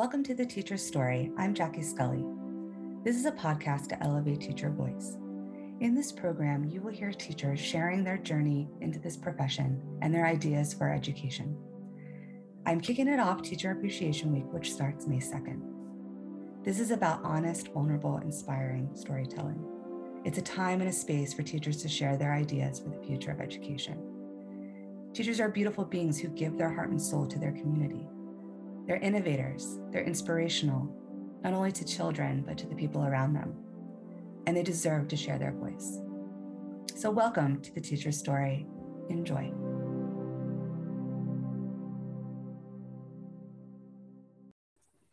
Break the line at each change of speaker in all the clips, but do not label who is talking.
Welcome to The Teacher's Story. I'm Jackie Scully. This is a podcast to elevate teacher voice. In this program, you will hear teachers sharing their journey into this profession and their ideas for education. I'm kicking it off Teacher Appreciation Week, which starts May 2nd. This is about honest, vulnerable, inspiring storytelling. It's a time and a space for teachers to share their ideas for the future of education. Teachers are beautiful beings who give their heart and soul to their community. They're innovators, they're inspirational, not only to children, but to the people around them. And they deserve to share their voice. So, welcome to the Teacher Story. Enjoy.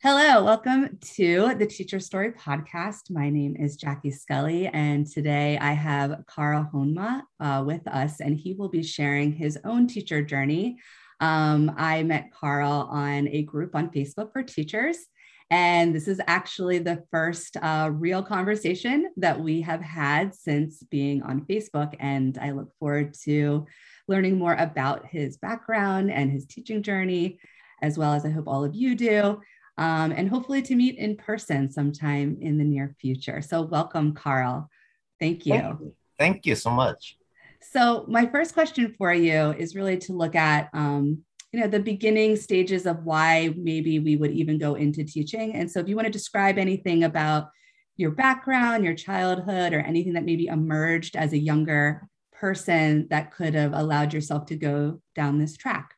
Hello, welcome to the Teacher Story podcast. My name is Jackie Scully, and today I have Karl Honma uh, with us, and he will be sharing his own teacher journey. Um, I met Karl on a group on Facebook for teachers, and this is actually the first uh, real conversation that we have had since being on Facebook. And I look forward to learning more about his background and his teaching journey, as well as I hope all of you do um, and hopefully to meet in person sometime in the near future. So, welcome, Karl. Thank you.
Thank you, Thank you so much.
So, my first question for you is really to look at, um, you know, the beginning stages of why maybe we would even go into teaching. And so, if you want to describe anything about your background, your childhood, or anything that maybe emerged as a younger person that could have allowed yourself to go down this track.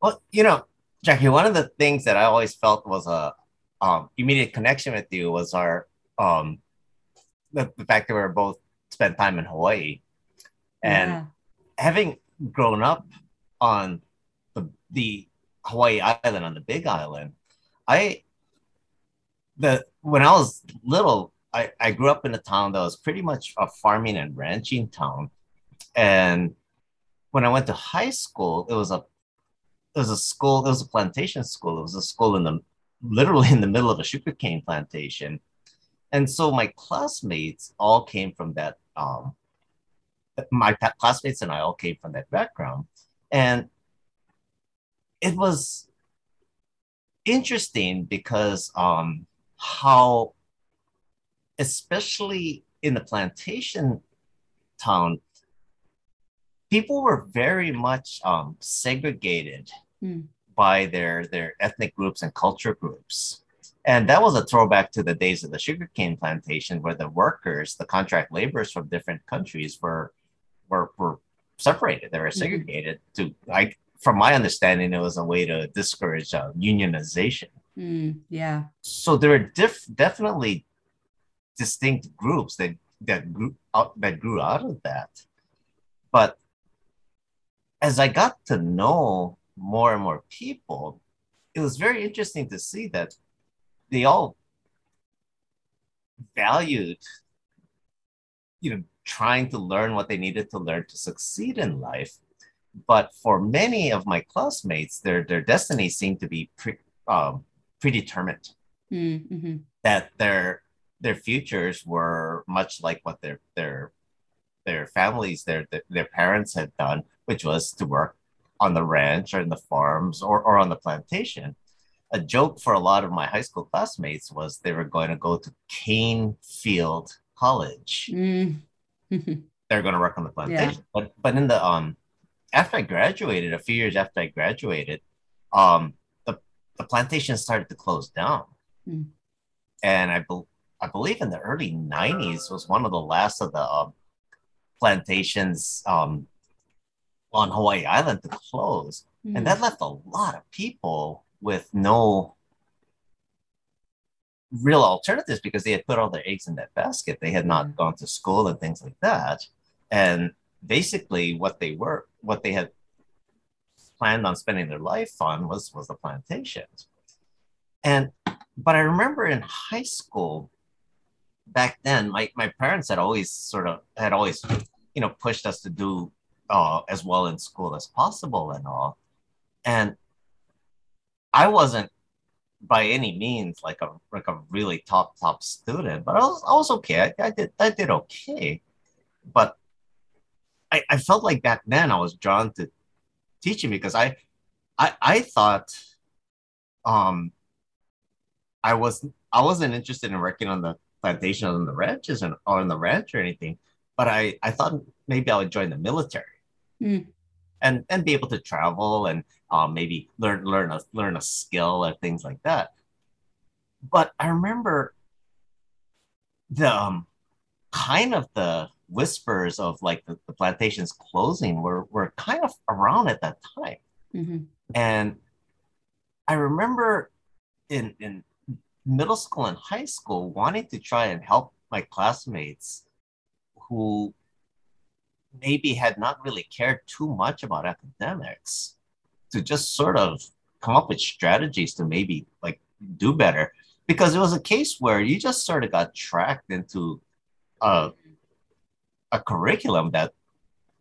Well, you know, Jackie, one of the things that I always felt was a um, immediate connection with you was our um, the, the fact that we were both spent time in Hawaii, and yeah. having grown up on the the Hawaii island on the Big Island, I the when I was little, I, I grew up in a town that was pretty much a farming and ranching town, and when I went to high school, it was a it was a school, it was a plantation school. It was a school in the literally in the middle of a sugarcane plantation. And so my classmates all came from that, um, my classmates and I all came from that background. And it was interesting because um, how, especially in the plantation town, people were very much um, segregated mm. by their their ethnic groups and culture groups. And that was a throwback to the days of the sugarcane plantation, where the workers, the contract laborers from different countries, were were, were separated. They were mm-hmm. segregated. Mm-hmm. To like, from my understanding, it was a way to discourage uh, unionization.
Mm, yeah.
So there are diff- definitely distinct groups that that grew out that grew out of that. But as I got to know more and more people, it was very interesting to see that they all valued, you know, trying to learn what they needed to learn to succeed in life. But for many of my classmates, their their destiny seemed to be pre, um, predetermined. Mm-hmm. That their their futures were much like what their their their families, their their parents had done, which was to work on the ranch or in the farms or, or on the plantation. A joke for a lot of my high school classmates was they were going to go to Cane Field College. Mm. They're going to work on the plantation. Yeah. But but in the um after I graduated, a few years after I graduated, um the, the plantation started to close down. Mm. And I, be- I believe in the early 90s was one of the last of the um, plantations um, on Hawaii Island to close. Mm. And that left a lot of people with no real alternatives because they had put all their eggs in that basket. They had not mm. gone to school and things like that. And basically what they were, what they had planned on spending their life on was, was the plantations. And, but I remember in high school back then, my, my parents had always sort of, had always, you know, pushed us to do uh, as well in school as possible and all. And I wasn't by any means like a like a really top top student, but I was I was okay. I, I did I did okay, but I, I felt like back then I was drawn to teaching because I I I thought um I was I wasn't interested in working on the plantation on the ranches and or on the ranch or anything, but I I thought maybe I would join the military.
Mm.
And, and be able to travel and um, maybe learn learn a learn a skill or things like that. But I remember the um, kind of the whispers of like the, the, plantations closing were were kind of around at that time.
Mm-hmm.
And I remember in in middle school and high school wanting to try and help my classmates who maybe had not really cared too much about academics to just sort of come up with strategies to maybe like do better because it was a case where you just sort of got tracked into a, a curriculum that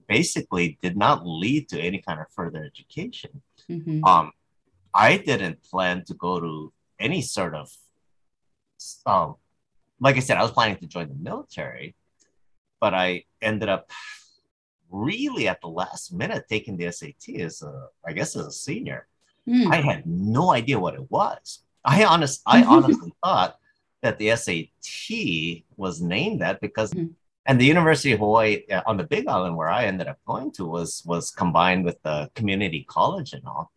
basically did not lead to any kind of further education
Mm-hmm.
um i didn't plan to go to any sort of um like i said i was planning to join the military but i ended up really at the last minute taking the sat as a i guess as a senior
Mm.
i had no idea what it was i honest i honestly thought that the sat was named that because
Mhm.
and the university of hawaii uh, on the big island where i ended up going to was was combined with the community college and all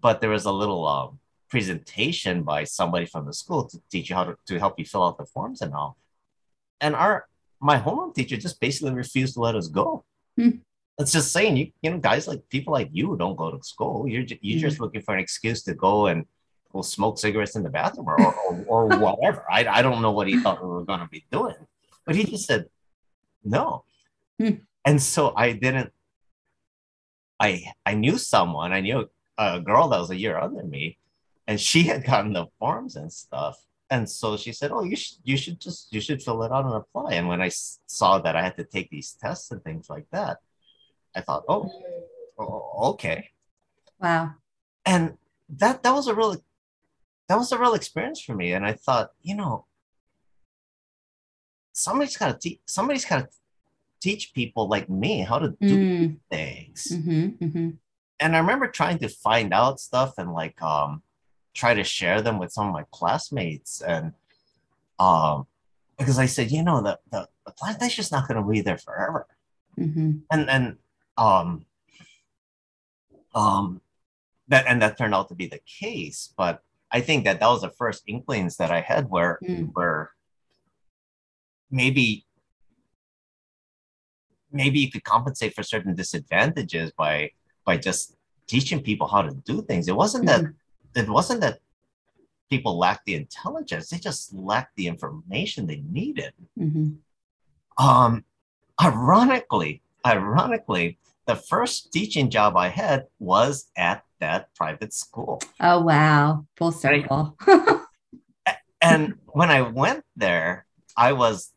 but there was a little um, presentation by somebody from the school to teach you how to, to help you fill out the forms and all and our my homeroom teacher just basically refused to let us go
Hmm.
it's just saying you you know guys like people like you don't go to school you're, ju- you're just looking for an excuse to go and go smoke cigarettes in the bathroom or, or, or whatever I, I don't know what he thought we were going to be doing but he just said no
Hmm.
and so i didn't i i knew someone i knew a girl that was a year under me and she had gotten the forms and stuff and so she said oh you should you should just you should fill it out and apply and when i saw that i had to take these tests and things like that i thought oh, oh okay
Wow.
and that that was a really that was a real experience for me and i thought you know somebody's got to teach somebody's got to teach people like me how to do
Mm.
things
Mm-hmm. Mm-hmm.
and i remember trying to find out stuff and like um try to share them with some of my classmates. And um because i said you know the the, the plantation's not going to be there forever.
Mm-hmm.
and and um um that and that turned out to be the case. But i think that that was the first inklings that i had where
Mm.
where maybe maybe you could compensate for certain disadvantages by by just teaching people how to do things. It wasn't that it wasn't that people lacked the intelligence they just lacked the information they needed
Mm-hmm.
um, ironically, ironically, the first teaching job I had was at that private school.
Oh wow. Full circle.
And when I went there, I was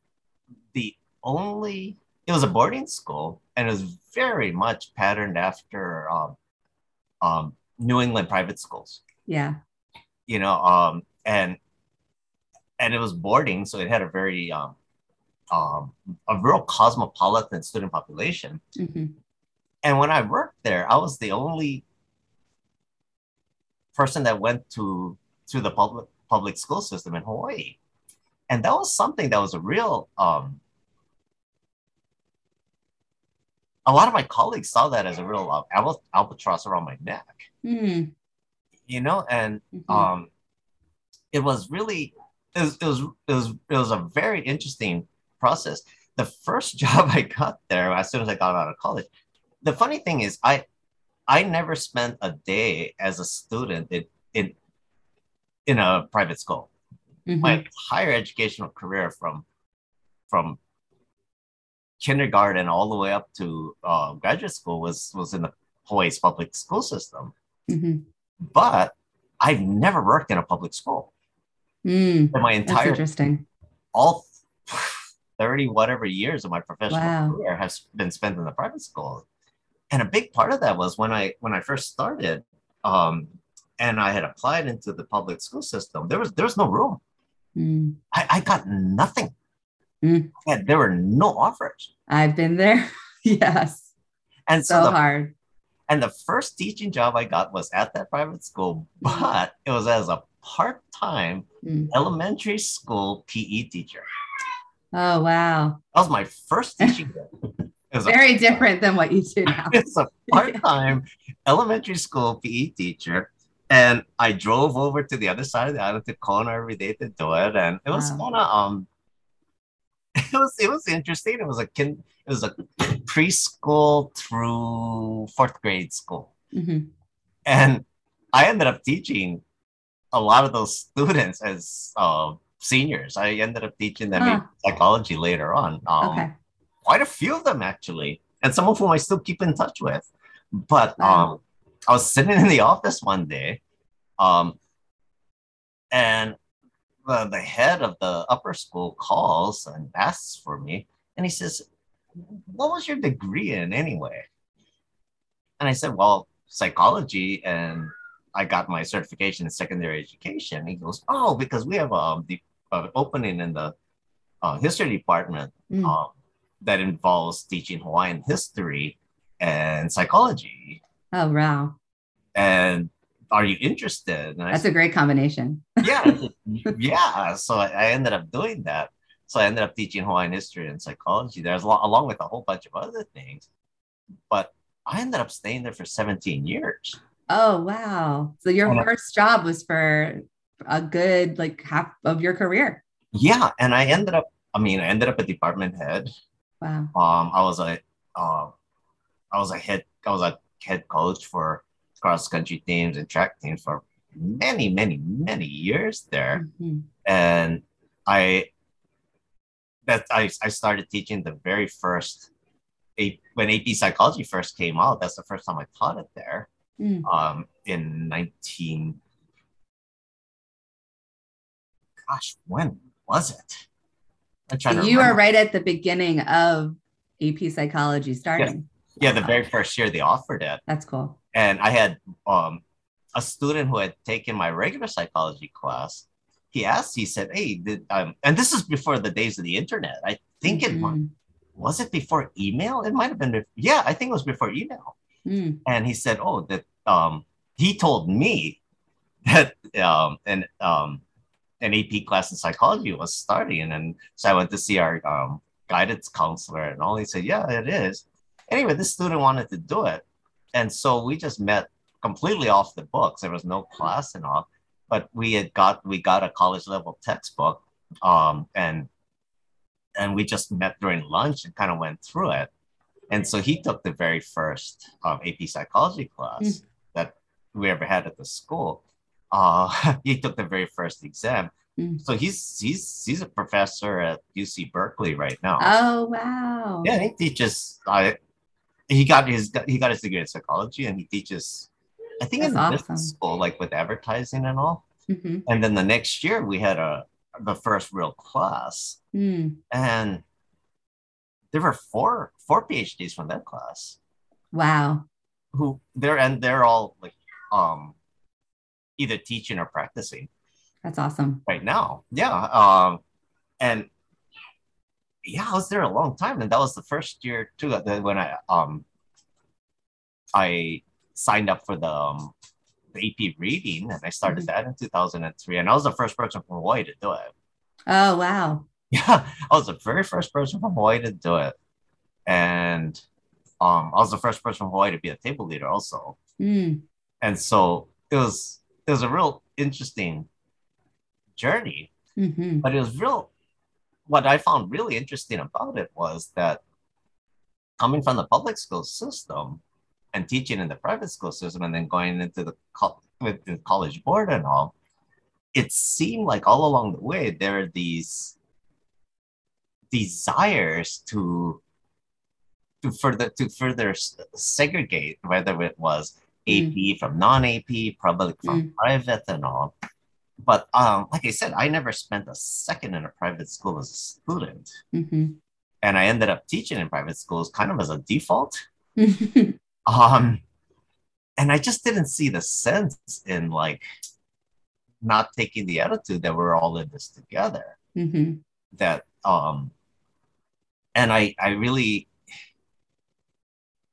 the only, it was a boarding school and it was very much patterned after um, um, New England private schools,
yeah.
you know, um, and and it was boarding, so it had a very um, um, a real cosmopolitan student population.
Mm-hmm.
And when I worked there, I was the only person that went to to the public public school system in Hawaii, and that was something that was a real. Um, a lot of my colleagues saw that as a real uh, albatross around my neck,
Mm.
You know, and
Mhm.
um, it was really it was, it was it was it was a very interesting process. The first job I got there, as soon as I got out of college, the funny thing is I I never spent a day as a student in in, in a private school.
Mhm.
My higher educational career from from kindergarten all the way up to uh, graduate school was was in the Hawaii's public school system.
Mhm.
But I've never worked in a public school.
Mm.
In my
That's
entire
interesting.
all 30 whatever years of my professional
Wow.
career has been spent in the private school and a big part of that was when i when i first started um and i had applied into the public school system there was there was no room
Mm.
i, I got nothing
Mm.
and there were no offers
I've been there. yes.
and so,
So
the,
hard.
And the first teaching job i got was at that private school but it was as a part-time
Mm.
elementary school PE teacher.
Oh, wow.
That was my first teaching. job.
Very different than what you do now.
it's a part-time elementary school PE teacher. And I drove over to the other side of the island to Kona every day to do it. And it was
Wow.
kind of um it was it was interesting. It was a kin it was a preschool through fourth grade school.
Mhm.
And I ended up teaching a lot of those students as uh, seniors. I ended up teaching them
Ah.
psychology later on. Um,
Okay.
quite a few of them actually, and some of whom I still keep in touch with. But
Wow.
um, I was sitting in the office one day, um, and the, the head of the upper school calls and asks for me, and he says, "What was your degree in anyway?" And I said, "Well, psychology and." I got my certification in secondary education. He goes, "Oh, because we have um, the uh, opening in the uh, history department
Mm.
um, that involves teaching Hawaiian history and psychology.
Oh, wow.
And are you interested? And I
That's a great combination.
yeah, yeah. So I, I ended up doing that. So I ended up teaching Hawaiian history and psychology there, along with a whole bunch of other things. But I ended up staying there for 17 years.
Oh, wow. So your
And I-
first job was for a good like half of your career.
Yeah, and I ended up. I mean, I ended up a department head.
Wow.
Um, I was a, uh, I was a head, I was a head coach for cross country teams and track teams for many, many, many years there.
Mhm.
And I, that I, I started teaching the very first, A, when AP psychology first came out. That's the first time I taught it there.
Mm.
Um, in nineteen, gosh, when was it? I'm trying to
You are right at the beginning of AP psychology starting.
Yeah, the very first year they offered it.
That's cool.
and I had um, a student who had taken my regular psychology class. He asked, he said, "Hey, did, um, and this is before the days of the internet. I think it wa-
Mhm.
was it before email. It might have been. bef- Yeah, I think it was before email."
Mm.
And he said, "Oh, that um, he told me that um, an um, an AP class in psychology was starting, and so I went to see our um, guidance counselor, and all he said, "Yeah, it is." Anyway, this student wanted to do it, and so we just met completely off the books. There was no class and all, but we had got we got a college level textbook, um, and and we just met during lunch and kind of went through it. And so he took the very first um, AP psychology class that we ever had at the school. Uh, he took the very first exam.
Mm.
So he's he's he's a professor at UC Berkeley right now.
Oh, wow.
Yeah, he teaches. I he got his he got his degree in psychology, and he teaches. I think in
That's
business
awesome.
school, like with advertising and all.
Mhm.
And then the next year, we had a the first real class,
Mm.
and there were four four PhDs from that class
Wow.
who they're and they're all like um either teaching or practicing
That's awesome.
right now. Yeah. Um, and yeah, I was there a long time, and that was the first year too that when I um I signed up for the um, the AP reading, and I started
Mhm.
that in 2003, and I was the first person from Hawaii to do it.
Oh, wow.
Yeah, I was the very first person from Hawaii to do it, and um, I was the first person from Hawaii to be a table leader also
Mm.
and so it was it was a real interesting journey
hmm
but it was real what i found really interesting about it was that coming from the public school system and teaching in the private school system and then going into the, co- with the college board and all it seemed like all along the way there are these desires to to further to further segregate whether it was AP from non-AP, public from private, and all. But um, like I said, I never spent a second in a private school as a student,
hmm
and I ended up teaching in private schools kind of as a default. Um, and I just didn't see the sense in like not taking the attitude that we're all in this together.
hmm
That um, and I I really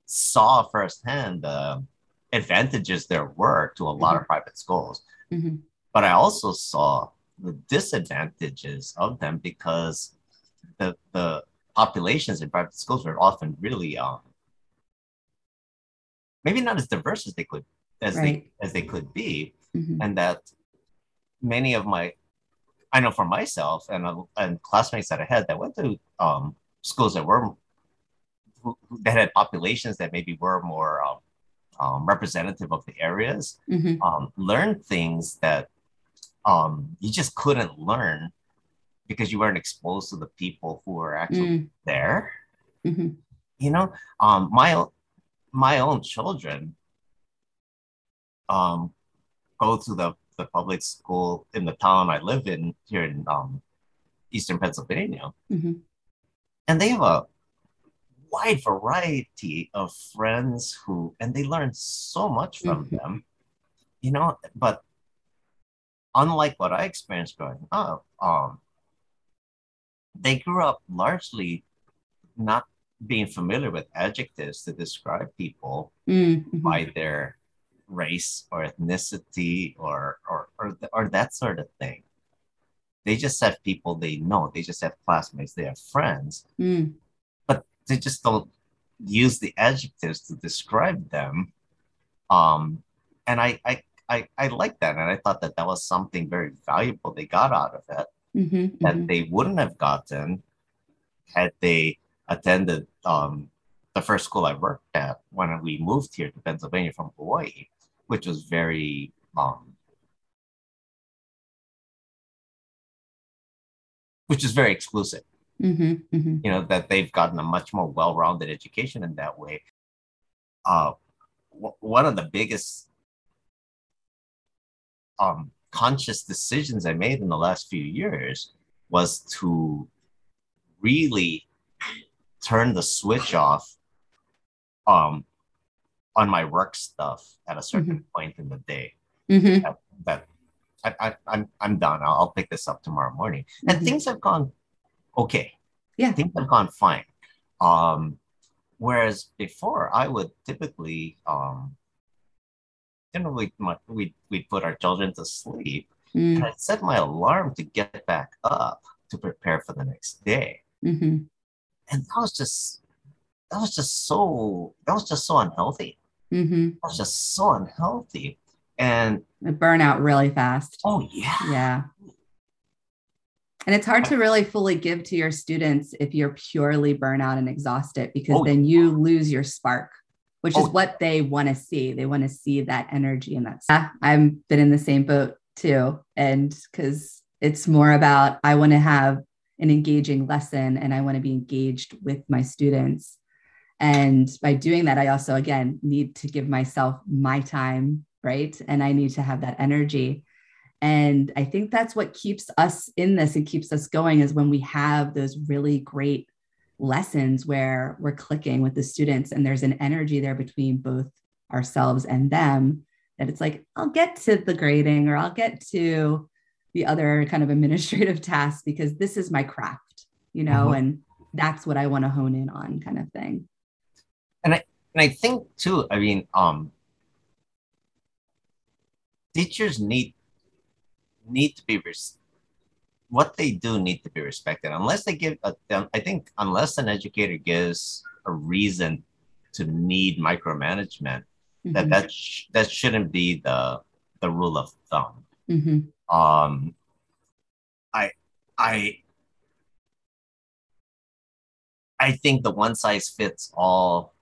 saw firsthand the advantages there were to a lot of private schools.
hmm
but I also saw the disadvantages of them because the the populations in private schools were often really um maybe not as diverse as they could as right. they as they could be mm-hmm. and that many of my i know for myself and uh, and classmates that i had that went to um, schools that were that had populations that maybe were more um, um, representative of the areas mm-hmm. um, learned things that um, you just couldn't learn because you weren't exposed to the people who were actually mm. there. Mm-hmm. You know, um, my my own children um, go to the, the public school in the town I live in here in um, eastern Pennsylvania, mm-hmm. and they have a wide variety of friends who, and they learn so much from mm-hmm. them. You know, but unlike what I experienced growing up, um, they grew up largely not being familiar with adjectives to describe people mm-hmm. by their race or ethnicity or, or or or that sort of thing. They just have people they know. They just have classmates. They have friends, mm. but they just don't use the adjectives to describe them. Um, and I, I I I like that, and I thought that that was something very valuable they got out of it mm-hmm, that mm-hmm. they wouldn't have gotten had they attended um, the first school I worked at when we moved here to Pennsylvania from Hawaii, which was very um, which is very exclusive. Mm-hmm, mm-hmm. You know that they've gotten a much more well-rounded education in that way. Uh, w- one of the biggest um, conscious decisions I made in the last few years was to really turn the switch off um, on my work stuff at a certain mm-hmm. point in the day. Mm-hmm. That, that I, I, I'm, I'm done. I'll, I'll pick this up tomorrow morning. And mm-hmm. things have gone okay.
Yeah.
Things have gone fine. Um, whereas before, I would typically um, you know, we we we put our children to sleep. Mm. And I set my alarm to get back up to prepare for the next day. Mm-hmm. And that was just that was just so that was just so unhealthy. Mm-hmm. That was just so unhealthy. And
burn out really fast.
Oh yeah.
Yeah. And it's hard to really fully give to your students if you're purely burnout and exhausted because oh, then you lose your spark which oh. is what they want to see. They want to see that energy and that's yeah, I've been in the same boat too. And because it's more about I want to have an engaging lesson and I want to be engaged with my students. And by doing that, I also again need to give myself my time, right? And I need to have that energy. And I think that's what keeps us in this and keeps us going is when we have those really great lessons where we're clicking with the students and there's an energy there between both ourselves and them that it's like i'll get to the grading or i'll get to the other kind of administrative tasks because this is my craft you know mm-hmm. and that's what i want to hone in on kind of thing
and i and i think too i mean um teachers need need to be res- what they do need to be respected unless they give a, i think unless an educator gives a reason to need micromanagement mm-hmm. that that, sh- that shouldn't be the the rule of thumb mm-hmm. Um i i i think the one size fits all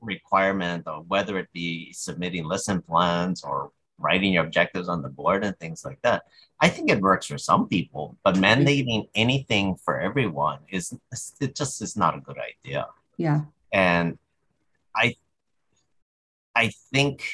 requirement of whether it be submitting lesson plans or writing your objectives on the board and things like that. I think it works for some people, but mandating anything for everyone is it just is not a good idea.
Yeah.
And I I think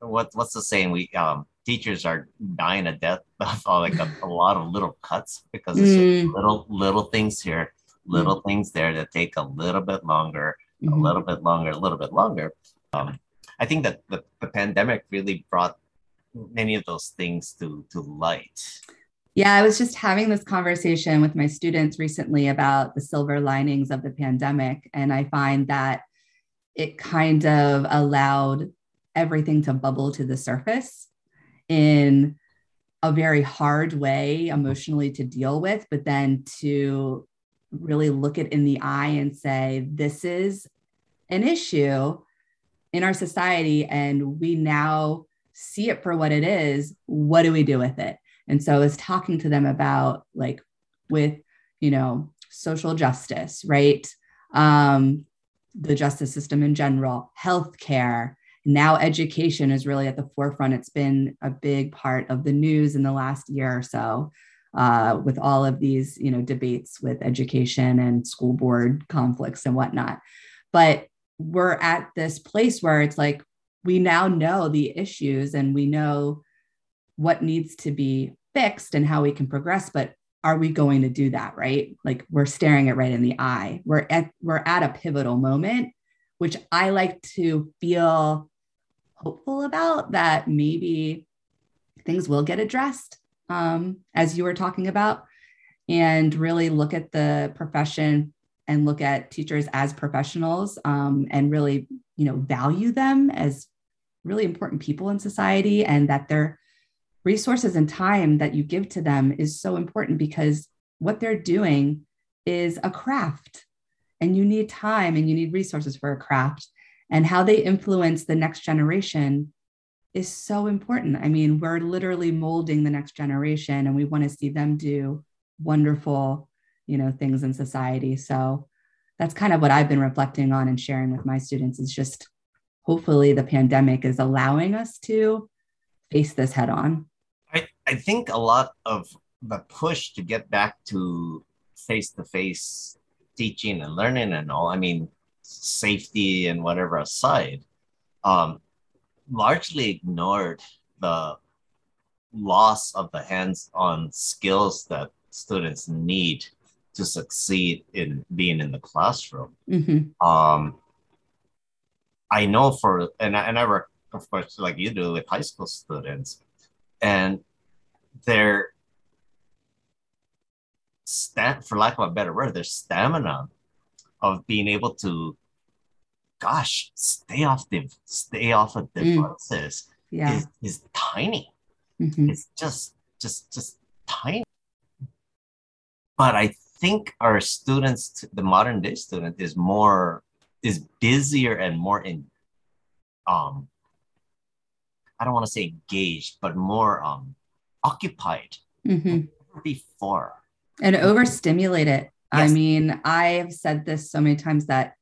what what's the saying? We um teachers are dying a death of like a, a lot of little cuts because it's mm. little little things here, little mm. things there that take a little bit longer, mm-hmm. a little bit longer, a little bit longer. Um, I think that the, the pandemic really brought many of those things to to light
yeah i was just having this conversation with my students recently about the silver linings of the pandemic and i find that it kind of allowed everything to bubble to the surface in a very hard way emotionally to deal with, but then to really look it in the eye and say, this is an issue in our society, and we now see it for what it is. What do we do with it? And so I was talking to them about like with, you know, social justice, right? Um, the justice system in general, healthcare. Now, education is really at the forefront. It's been a big part of the news in the last year or so, uh, with all of these, you know, debates with education and school board conflicts and whatnot. But we're at this place where it's like we now know the issues and we know what needs to be fixed and how we can progress. But are we going to do that right like we're staring it right in the eye we're at we're at a pivotal moment which i like to feel hopeful about that maybe things will get addressed um, as you were talking about and really look at the profession and look at teachers as professionals um, and really you know value them as really important people in society and that they're resources and time that you give to them is so important because what they're doing is a craft and you need time and you need resources for a craft and how they influence the next generation is so important. I mean, we're literally molding the next generation and we want to see them do wonderful, you know, things in society. So that's kind of what I've been reflecting on and sharing with my students is just hopefully the pandemic is allowing us to face this head on.
I I think a lot of the push to get back to face to face teaching and learning and all, I mean, safety and whatever aside, um, largely ignored the loss of the hands on skills that students need to succeed in being in the classroom. Mm-hmm. Um, I know for, and I, and I work, of course, like you do with high school students, and their stat for lack of a better word, their stamina of being able to gosh, stay off the stay off of devices mm. yeah. is, is tiny. Mm-hmm. It's just just just tiny. But I think our students, the modern day student, is more is busier and more in um I don't want to say engaged, but more um occupied mm-hmm. before
and overstimulated. Yes. I mean, I've said this so many times that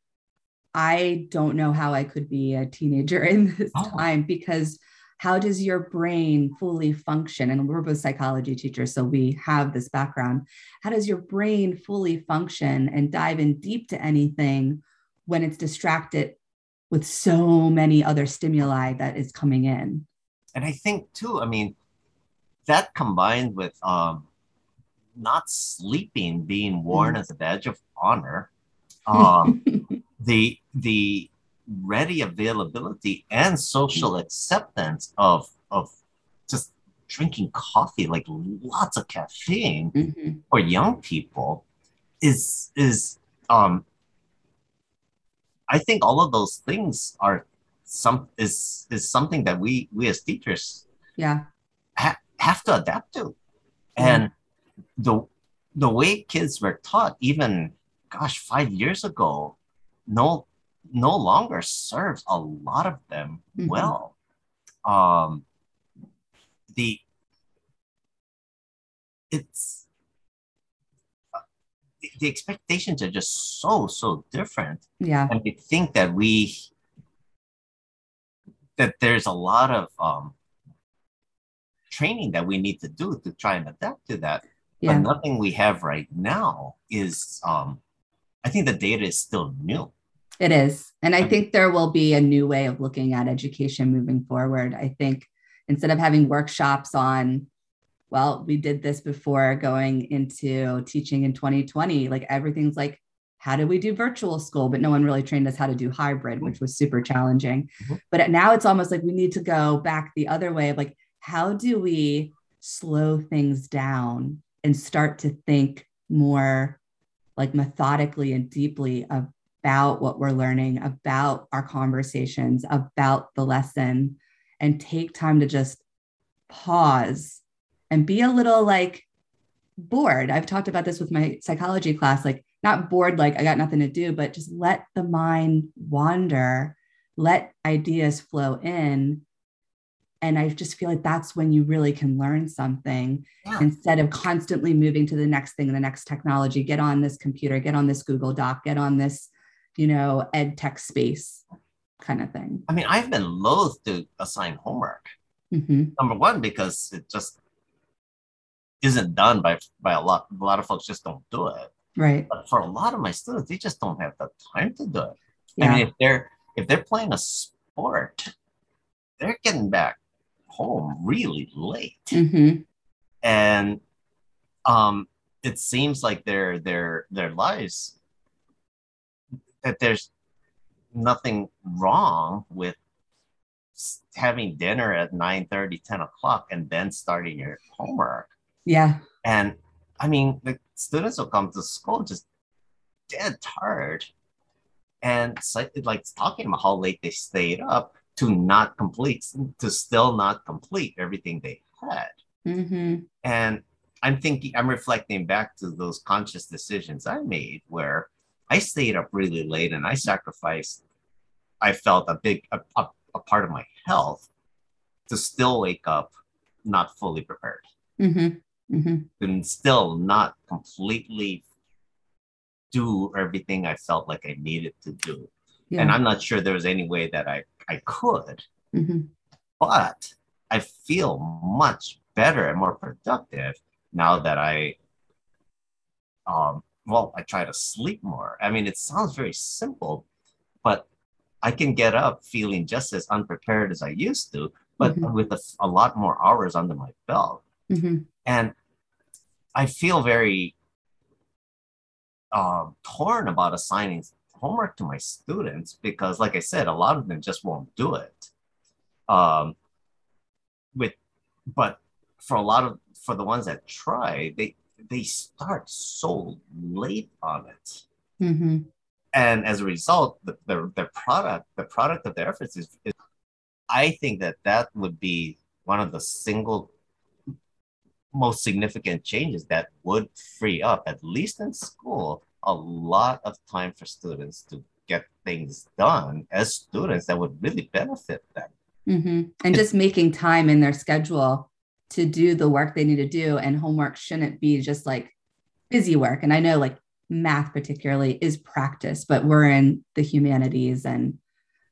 I don't know how I could be a teenager in this oh. time because how does your brain fully function? And we're both psychology teachers, so we have this background. How does your brain fully function and dive in deep to anything when it's distracted with so many other stimuli that is coming in?
And I think, too, I mean, that combined with um, not sleeping being worn mm. as a badge of honor, um, the the ready availability and social acceptance of of just drinking coffee, like lots of caffeine mm-hmm. for young people, is is um, I think all of those things are some is is something that we we as teachers
yeah
have to adapt to. And the the way kids were taught, even gosh, five years ago, no no longer serves a lot of them mm-hmm. well. Um, the it's uh, the expectations are just so so different.
Yeah,
and we think that we that there's a lot of um, training that we need to do to try and adapt to that. Yeah. But nothing we have right now is, um, I think the data is still new.
It is. And I think there will be a new way of looking at education moving forward. I think instead of having workshops on, well, we did this before going into teaching in 2020, like everything's like, how do we do virtual school? But no one really trained us how to do hybrid, which was super challenging. Mm-hmm. But now it's almost like we need to go back the other way of like, how do we slow things down and start to think more like methodically and deeply about what we're learning, about our conversations, about the lesson, and take time to just pause and be a little like bored. I've talked about this with my psychology class, like not bored, like I got nothing to do, but just let the mind wander, let ideas flow in. And I just feel like that's when you really can learn something yeah. instead of constantly moving to the next thing, the next technology. Get on this computer, get on this Google Doc, get on this, you know, ed tech space kind of thing.
I mean, I've been loath to assign homework. Mm-hmm. Number one, because it just isn't done by by a lot. A lot of folks just don't do it.
Right.
But for a lot of my students, they just don't have the time to do it. Yeah. I mean, if they're if they're playing a sport, they're getting back home really late, mm-hmm. and um, it seems like their their their lives that there's nothing wrong with having dinner at 9 30 10 o'clock and then starting your homework.
Yeah.
And i mean the students will come to school just dead tired. And like talking about how late they stayed up to not complete to still not complete everything they had mm-hmm. and i'm thinking i'm reflecting back to those conscious decisions i made where i stayed up really late and i sacrificed i felt a big a, a, a part of my health to still wake up not fully prepared mm-hmm mm-hmm. and still not completely do everything I felt like I needed to do. Yeah. And I'm not sure there was any way that I, I could. Mm-hmm. But I feel much better and more productive now that I, um, well, I try to sleep more. I mean, it sounds very simple, but I can get up feeling just as unprepared as I used to, but mm-hmm. with a, a, lot more hours under my belt. Mm-hmm. And I feel very um, torn about assigning homework to my students because, like I said, a lot of them just won't do it. Um, with, but for a lot of for the ones that try, they they start so late on it, mm-hmm. and as a result, the, the the product the product of their efforts is, is. I think that that would be one of the single most significant changes that would free up, at least in school, a lot of time for students to get things done as students that would really benefit them.
Mm-hmm. And just making time in their schedule to do the work they need to do. And homework shouldn't be just like busy work. And I know like math, particularly, is practice, but we're in the humanities and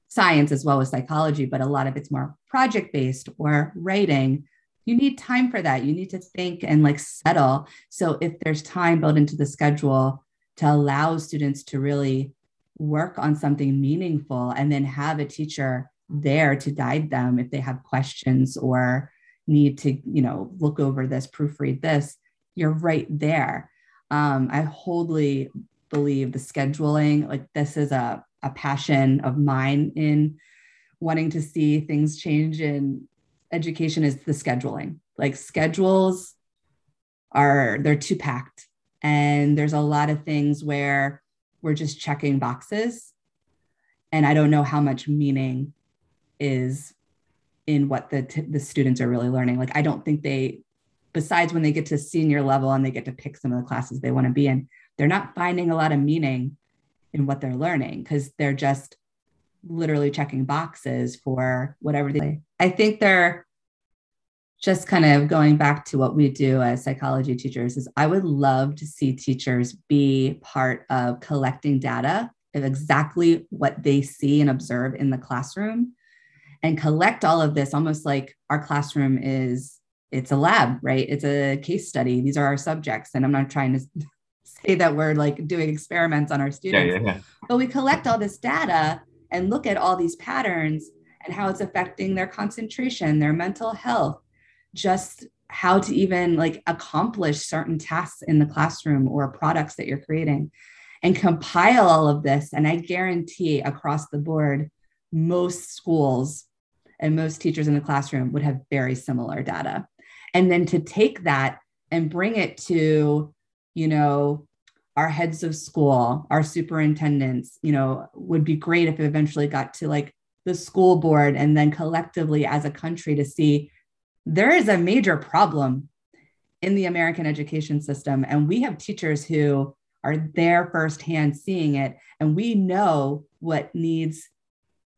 science as well as psychology, but a lot of it's more project based or writing you need time for that. You need to think and like settle. So if there's time built into the schedule to allow students to really work on something meaningful and then have a teacher there to guide them if they have questions or need to, you know, look over this, proofread this, you're right there. Um, I wholly believe the scheduling, like this is a, a passion of mine in wanting to see things change in education is the scheduling. Like schedules are they're too packed and there's a lot of things where we're just checking boxes and I don't know how much meaning is in what the t- the students are really learning. Like I don't think they besides when they get to senior level and they get to pick some of the classes they want to be in, they're not finding a lot of meaning in what they're learning because they're just literally checking boxes for whatever they I think they're just kind of going back to what we do as psychology teachers is I would love to see teachers be part of collecting data of exactly what they see and observe in the classroom and collect all of this almost like our classroom is it's a lab right? It's a case study. These are our subjects. And i'm not trying to say that we're like doing experiments on our students yeah, yeah, yeah. but we collect all this data and look at all these patterns and how it's affecting their concentration their mental health just how to even like accomplish certain tasks in the classroom or products that you're creating and compile all of this. And i guarantee across the board most schools and most teachers in the classroom would have very similar data. And then to take that and bring it to you know our heads of school our superintendents you know would be great if it eventually got to like the school board and then collectively as a country to see there is a major problem in the American education system, and we have teachers who are there firsthand seeing it, and we know what needs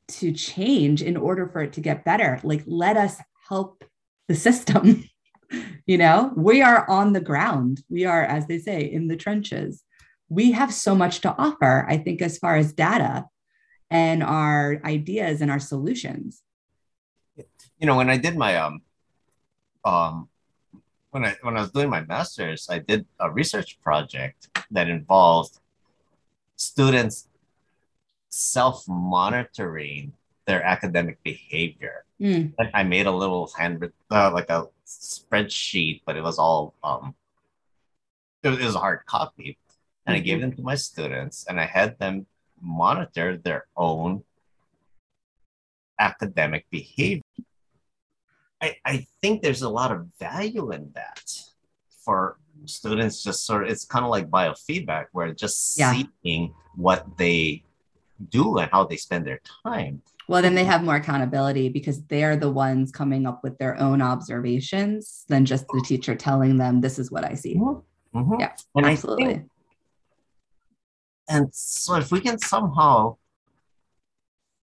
to change in order for it to get better. Like, let us help the system. you know, we are on the ground. We are, as they say, in the trenches. We have so much to offer, I think, as far as data and our ideas and our solutions.
You know, when I did my um um when I when I was doing my master's, I did a research project that involved students self-monitoring their academic behavior. Mm. I made a little handwritten, uh, like a spreadsheet, but it was all um, it was, it was a hard copy, and mm-hmm. I gave mm-hmm. them to my students, and I had them monitor their own academic behavior. I, I think there's a lot of value in that for students just sort of it's kind of like biofeedback where just yeah. seeing what they do and how they spend their time
well then they have more accountability because they're the ones coming up with their own observations than just the teacher telling them this is what i see mm-hmm. mm-hmm. yeah and absolutely think,
and so if we can somehow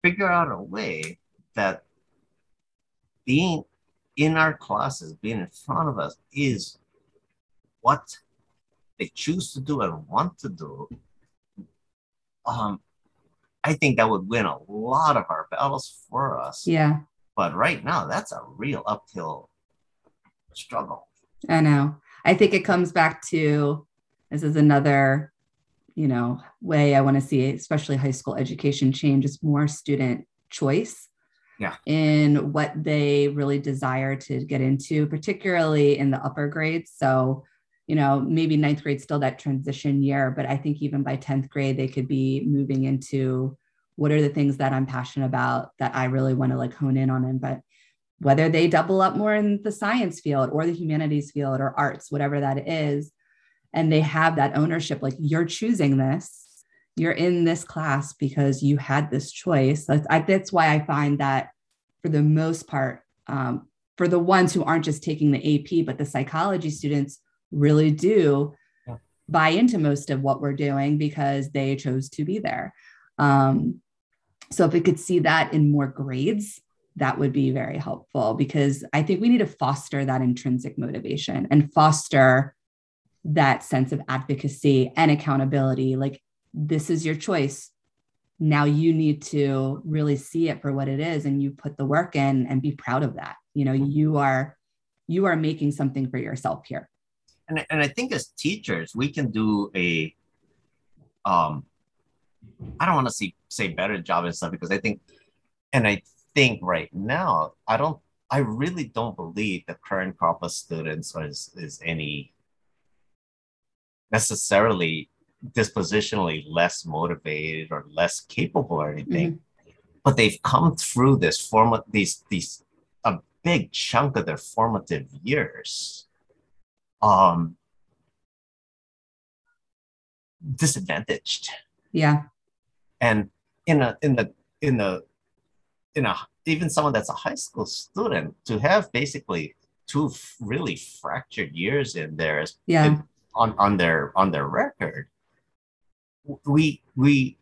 figure out a way that being in our classes, being in front of us, is what they choose to do and want to do, um, I think that would win a lot of our battles for us.
Yeah.
But right now, that's a real uphill struggle.
I know. I think it comes back to this is another, you know, way I want to see, especially high school education change is more student choice
yeah.
in what they really desire to get into, particularly in the upper grades. So, you know, maybe ninth grade still that transition year, but I think even by 10th grade, they could be moving into what are the things that I'm passionate about that I really want to like hone in on. And but whether they double up more in the science field or the humanities field or arts, whatever that is, and they have that ownership, like you're choosing this you're in this class because you had this choice. That's, I, that's why I find that for the most part, um, for the ones who aren't just taking the AP, but the psychology students really do yeah. buy into most of what we're doing because they chose to be there. Um, so if we could see that in more grades, that would be very helpful because I think we need to foster that intrinsic motivation and foster that sense of advocacy and accountability. Like this is your choice. Now you need to really see it for what it is and you put the work in and be proud of that. You know, you are you are making something for yourself here.
And, and I think as teachers, we can do a um I don't want to say say better job and stuff because I think and I think right now I don't I really don't believe the current crop of students is, is any necessarily dispositionally less motivated or less capable or anything, mm-hmm. but they've come through this form of these these a big chunk of their formative years um disadvantaged.
Yeah.
And in a in the in the in a even someone that's a high school student to have basically two really fractured years in there
yeah.
In, on on their on their record we we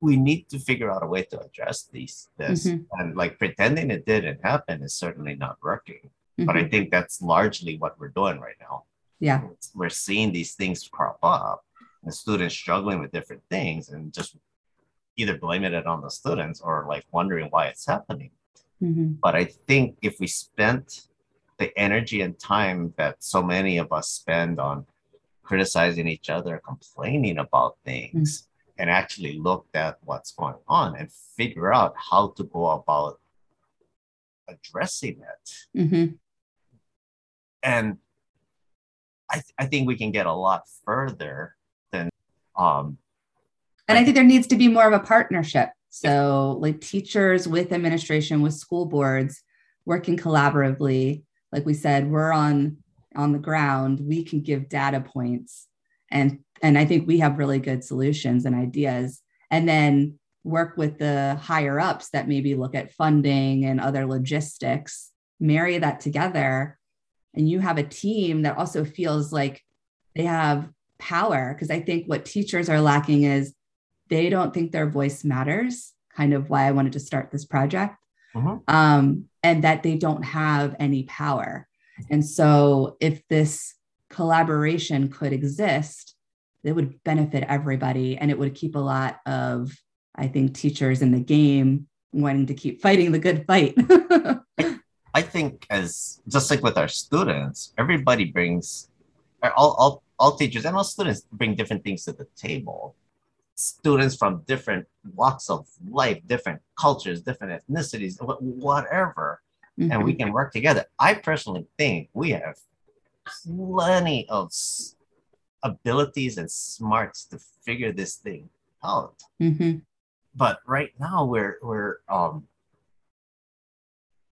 we need to figure out a way to address these this mm-hmm. and like pretending it didn't happen is certainly not working mm-hmm. but i mm-hmm. think that's largely what we're doing right now
yeah
we're seeing these things crop up and students struggling with different things and just either blaming it on the students or like wondering why it's happening mm-hmm. but i think if we spent the energy and time that so many of us spend on criticizing each other, complaining about things, mm-hmm. and actually looked at what's going on and figure out how to go about addressing it. Mm-hmm. And I, th- I think we can get a lot further than. Um,
and I think there needs to be more of a partnership. So, like teachers with administration, with school boards, working collaboratively. Like we said, we're on on the ground, we can give data points and and I think we have really good solutions and ideas. And then work with the higher ups that maybe look at funding and other logistics, marry that together and you have a team that also feels like they have power because i think what teachers are lacking is they don't think their voice matters kind of why i wanted to start this project mm-hmm. um, and that they don't have any power and so if this collaboration could exist it would benefit everybody and it would keep a lot of i think teachers in the game wanting to keep fighting the good fight
I think as just like with our students, everybody brings all, all, all teachers and all students bring different things to the table. Students from different walks of life, different cultures, different ethnicities, whatever, mm-hmm. and we mm-hmm. can work together. I personally think we have plenty of abilities and smarts to figure this thing out. Mm-hmm. But right now we're we're um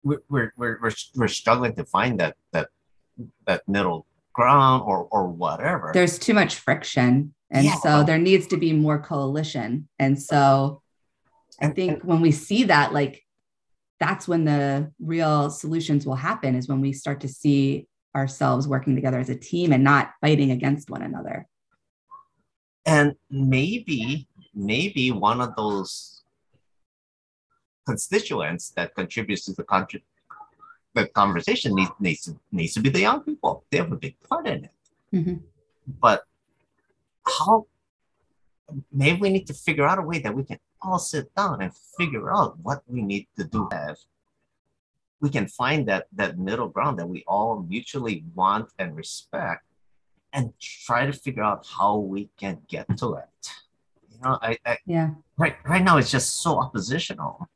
we're we're we're, we're struggling to find that that that middle ground or or whatever
there's too much friction and yeah. so there needs to be more coalition and so i think and, when we see that like that's when the real solutions will happen is when we start to see ourselves working together as a team and not fighting against one another
and maybe maybe one of those constituents that contributes to the country the conversation needs, needs, to, needs to be the young people. They have a big part in it. Mm-hmm. But how maybe we need to figure out a way that we can all sit down and figure out what we need to do as we can find that that middle ground that we all mutually want and respect and try to figure out how we can get to it you know i, I
yeah
right right now it's just so oppositional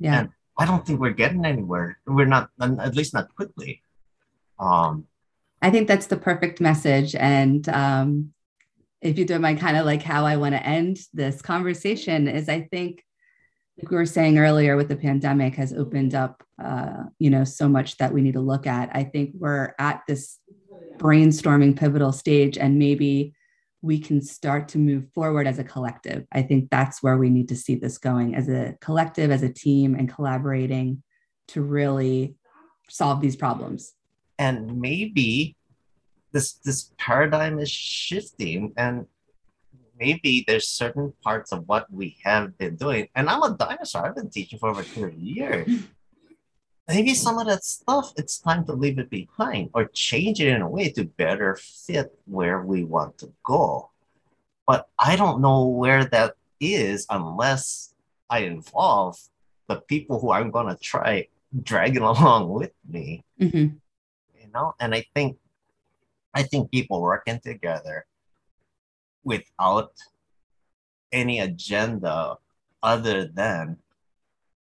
yeah. And
I don't think we're getting anywhere. We're not, at least not quickly. Um,
I think that's the perfect message. And um, if you don't mind, kind of like how I want to end this conversation is I think, like we were saying earlier, with the pandemic has opened up, uh, you know, so much that we need to look at. I think we're at this brainstorming pivotal stage, and maybe we can start to move forward as a collective. I think that's where we need to see this going as a collective, as a team, and collaborating to really solve these problems.
And maybe this this paradigm is shifting and maybe there's certain parts of what we have been doing. And I'm a dinosaur. I've been teaching for over 30 years. maybe some of that stuff it's time to leave it behind or change it in a way to better fit where we want to go but i don't know where that is unless i involve the people who i'm going to try dragging along with me mm-hmm. you know and i think i think people working together without any agenda other than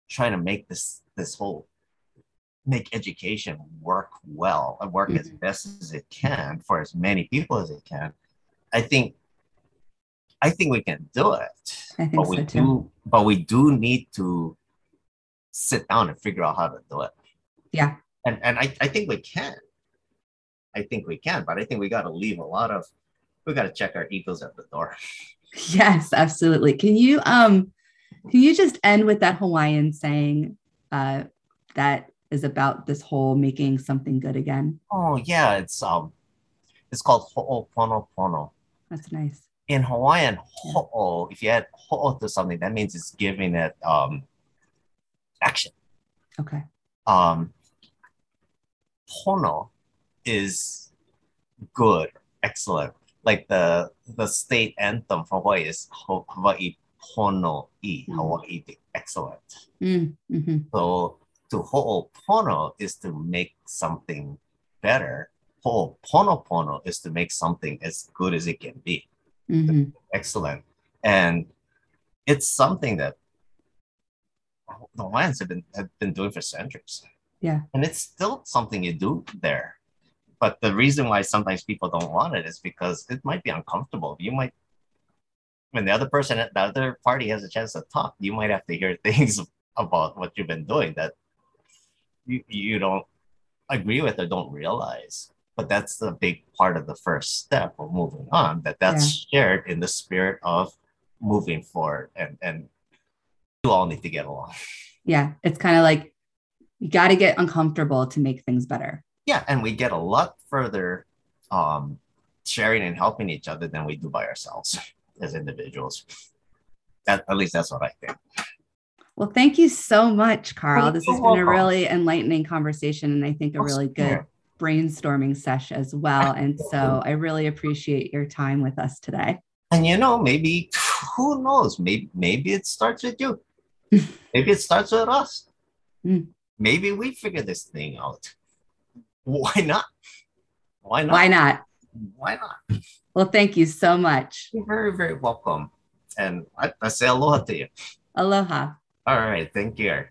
trying to make this this whole make education work well and work mm-hmm. as best as it can for as many people as it can, I think I think we can do it. but we do but we do need to sit down and figure out how to do it.
Yeah.
And and I, I think we can. I think we can, but I think we gotta leave a lot of we gotta check our egos at the door.
Yes, absolutely. Can you um can you just end with that Hawaiian saying uh that is about this whole making something good again?
Oh yeah, it's um, it's called ho'oponopono.
That's nice.
In Hawaiian, ho'o, if you add ho'o to something, that means it's giving it um, action.
Okay.
Um, pono is good, excellent. Like the the state anthem for Hawaii is Hawaii pono i, mm. Hawaii excellent. Mm, mm-hmm. So to ho'opono is to make something better. Ho'oponopono is to make something as good as it can be. Mm-hmm. Excellent. And it's something that the Hawaiians have been have been doing for centuries.
Yeah.
And it's still something you do there. But the reason why sometimes people don't want it is because it might be uncomfortable. You might when the other person at the other party has a chance to talk, you might have to hear things about what you've been doing that you, you don't agree with or don't realize but that's the big part of the first step of moving on that that's yeah. shared in the spirit of moving forward and and you all need to get along
yeah it's kind of like you got to get uncomfortable to make things better
yeah, and we get a lot further um, sharing and helping each other than we do by ourselves as individuals. That, at least that's what I think.
Well, thank you so much, Karl. This has been a really enlightening conversation and I think a really good brainstorming sesh as well. And so I really appreciate your time with us today.
And you know, maybe who knows? Maybe maybe it starts with you. maybe it starts with us. Mm. Maybe we figure this thing out. Why not? Why not?
Why not?
Why not?
Well, thank you so much.
You're very, very welcome. And I, I say aloha to you.
Aloha.
All right. Thank you.